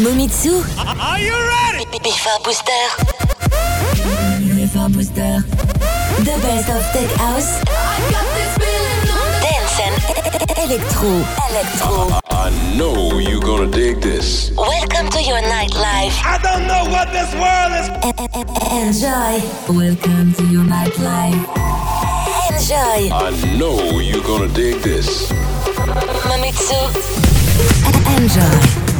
Momitsu. Are you ready? Bifa Booster. Bifa Booster. The best of tech house. Dance and electro. Electro. I know you're gonna dig this. Welcome to your nightlife. I don't know what this world is. Enjoy. Welcome to your nightlife. Enjoy. I know you're gonna dig this. Mamitsu. Enjoy.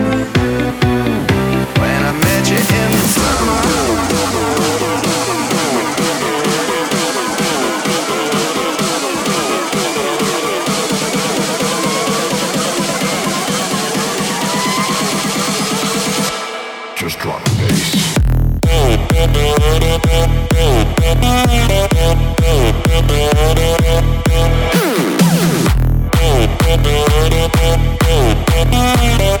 Thank you.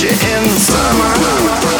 You in summer.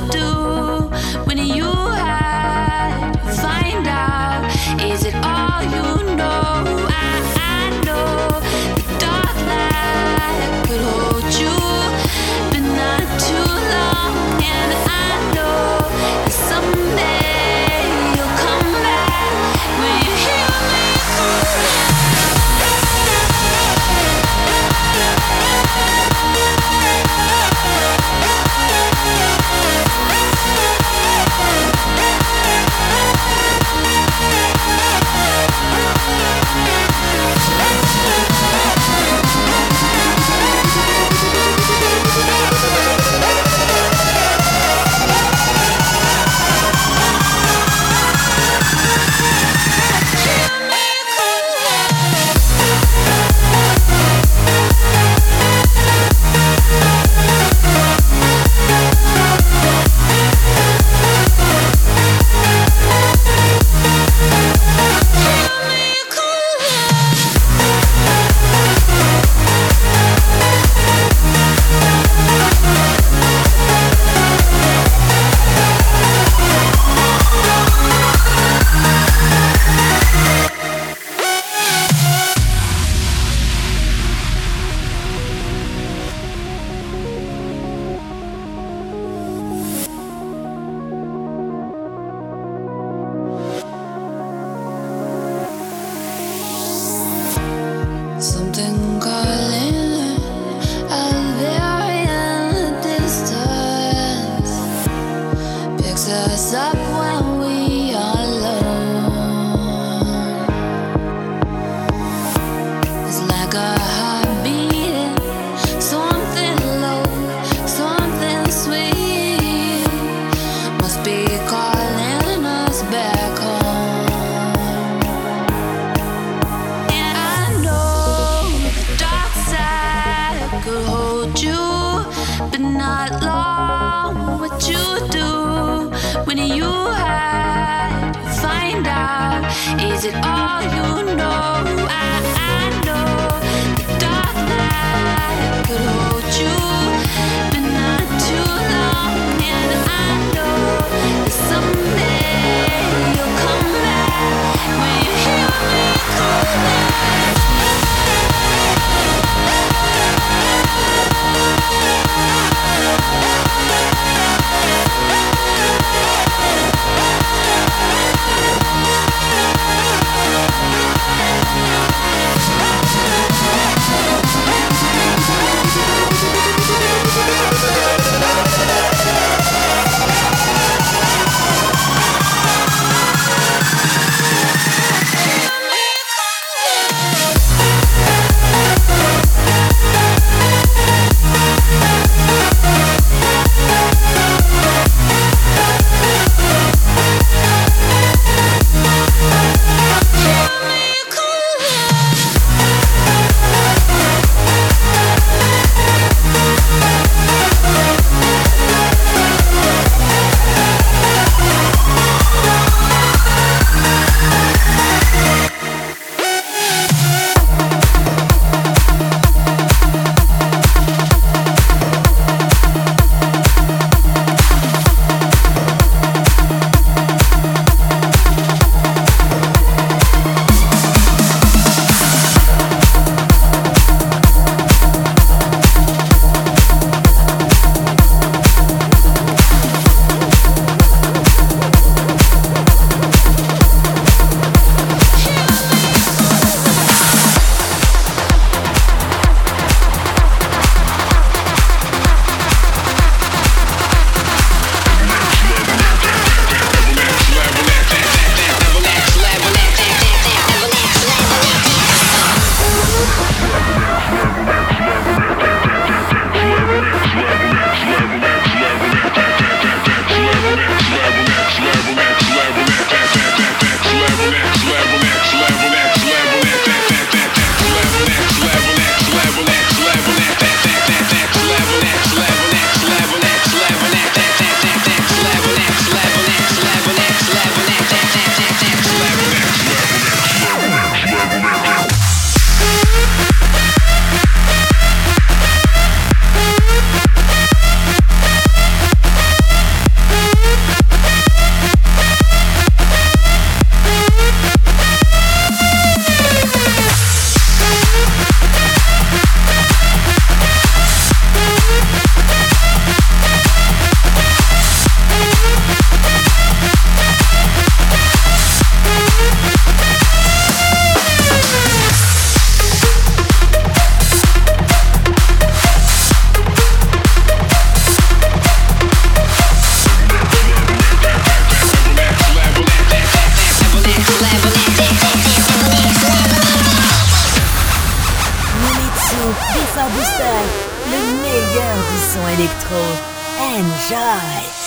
Do électro. Enjoy!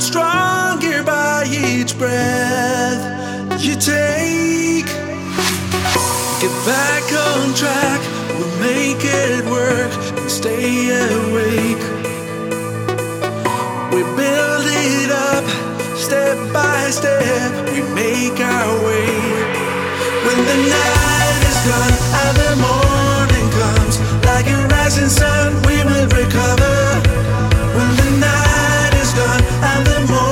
get stronger by each breath you take. Get back on track, we'll make it work and stay awake. We build it up step by step, we make our way. When the night is gone and the morning comes, like a rising sun, we will recover. When the the more.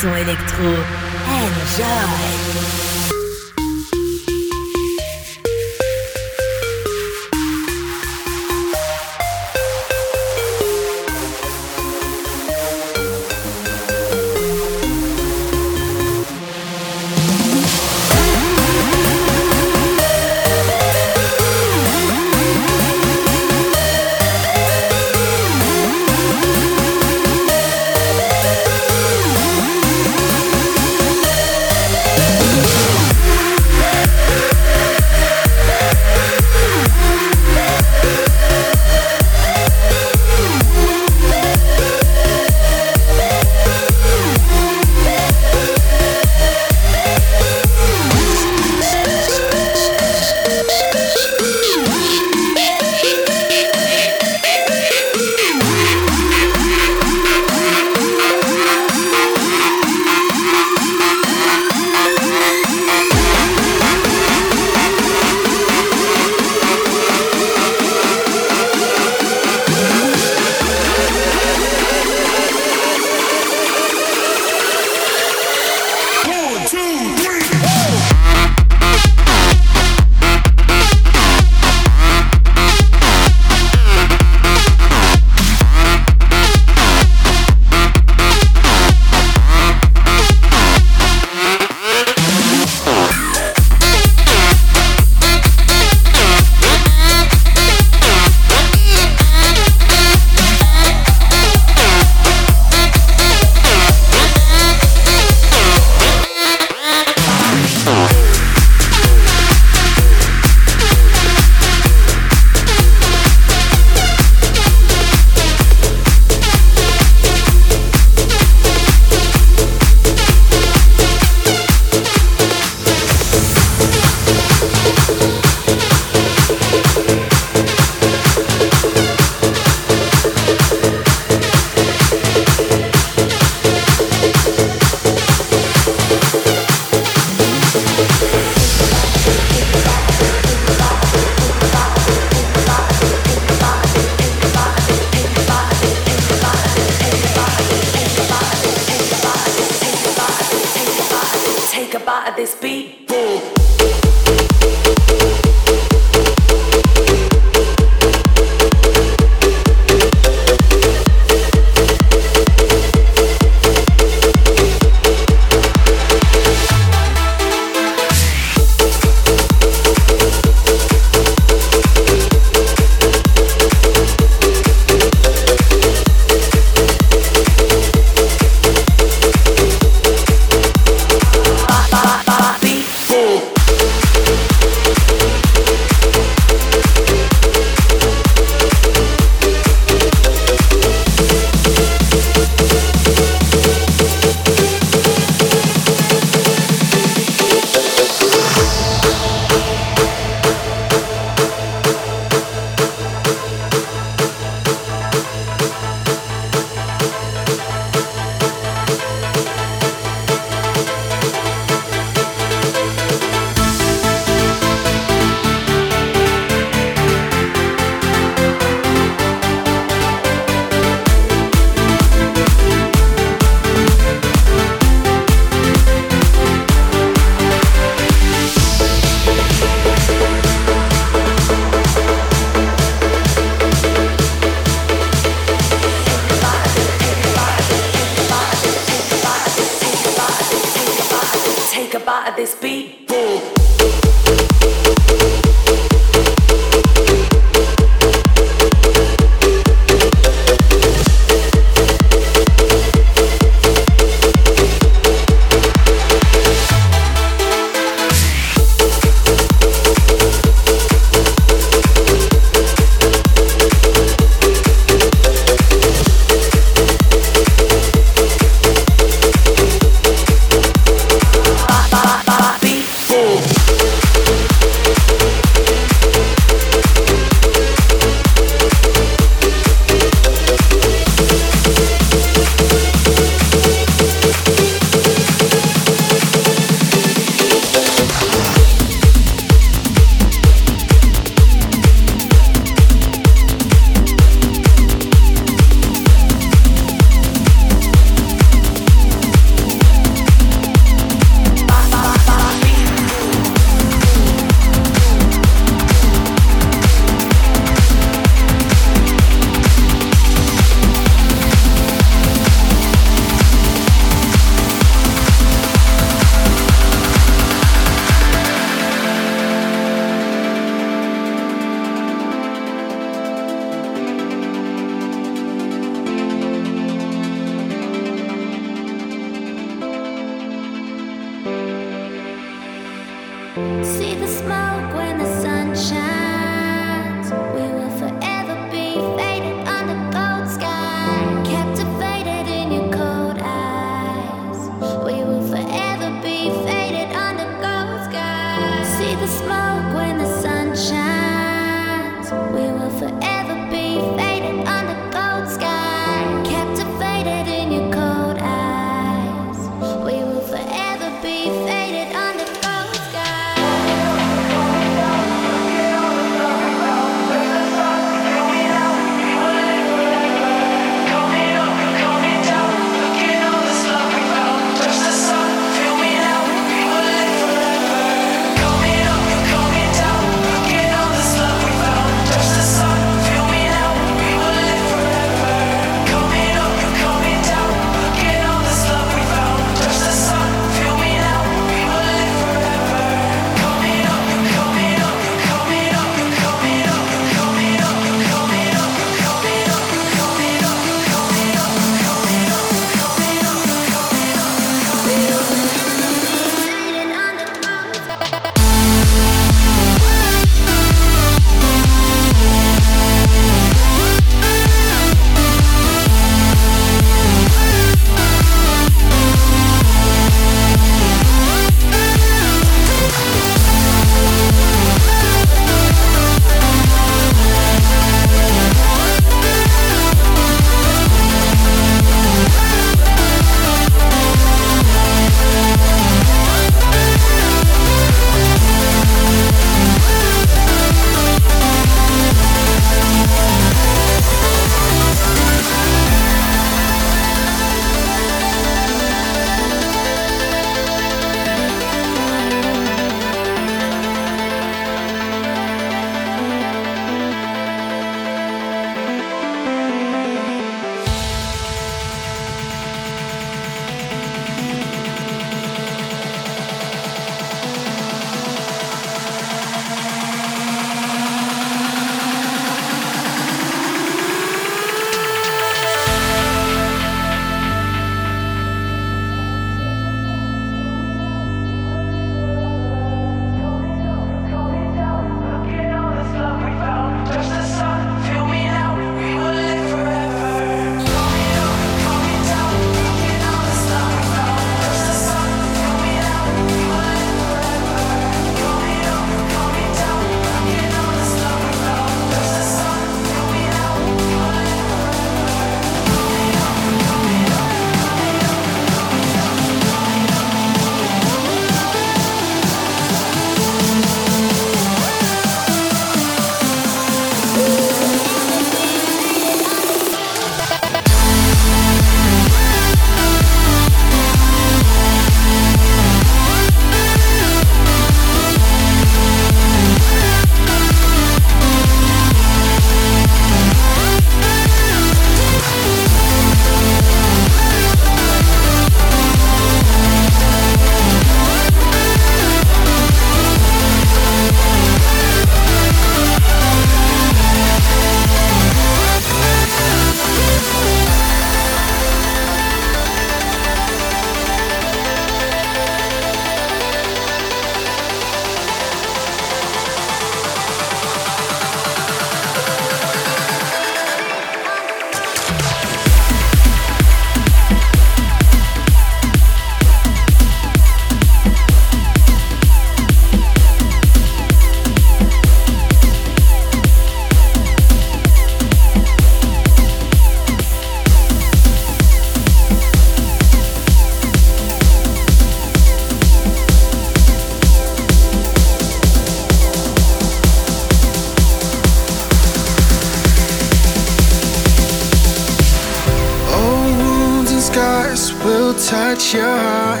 touch your heart.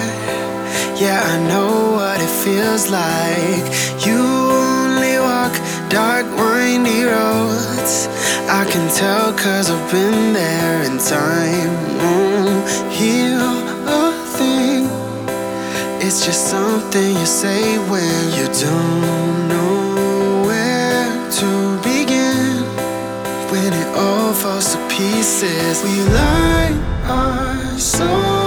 Yeah, I know what it feels like. You only walk dark, windy roads. I can tell cause I've been there in time. Mm, heal a thing. It's just something you say when you don't know where to begin. When it all falls to pieces, we lie our souls.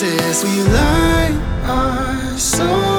We light our souls.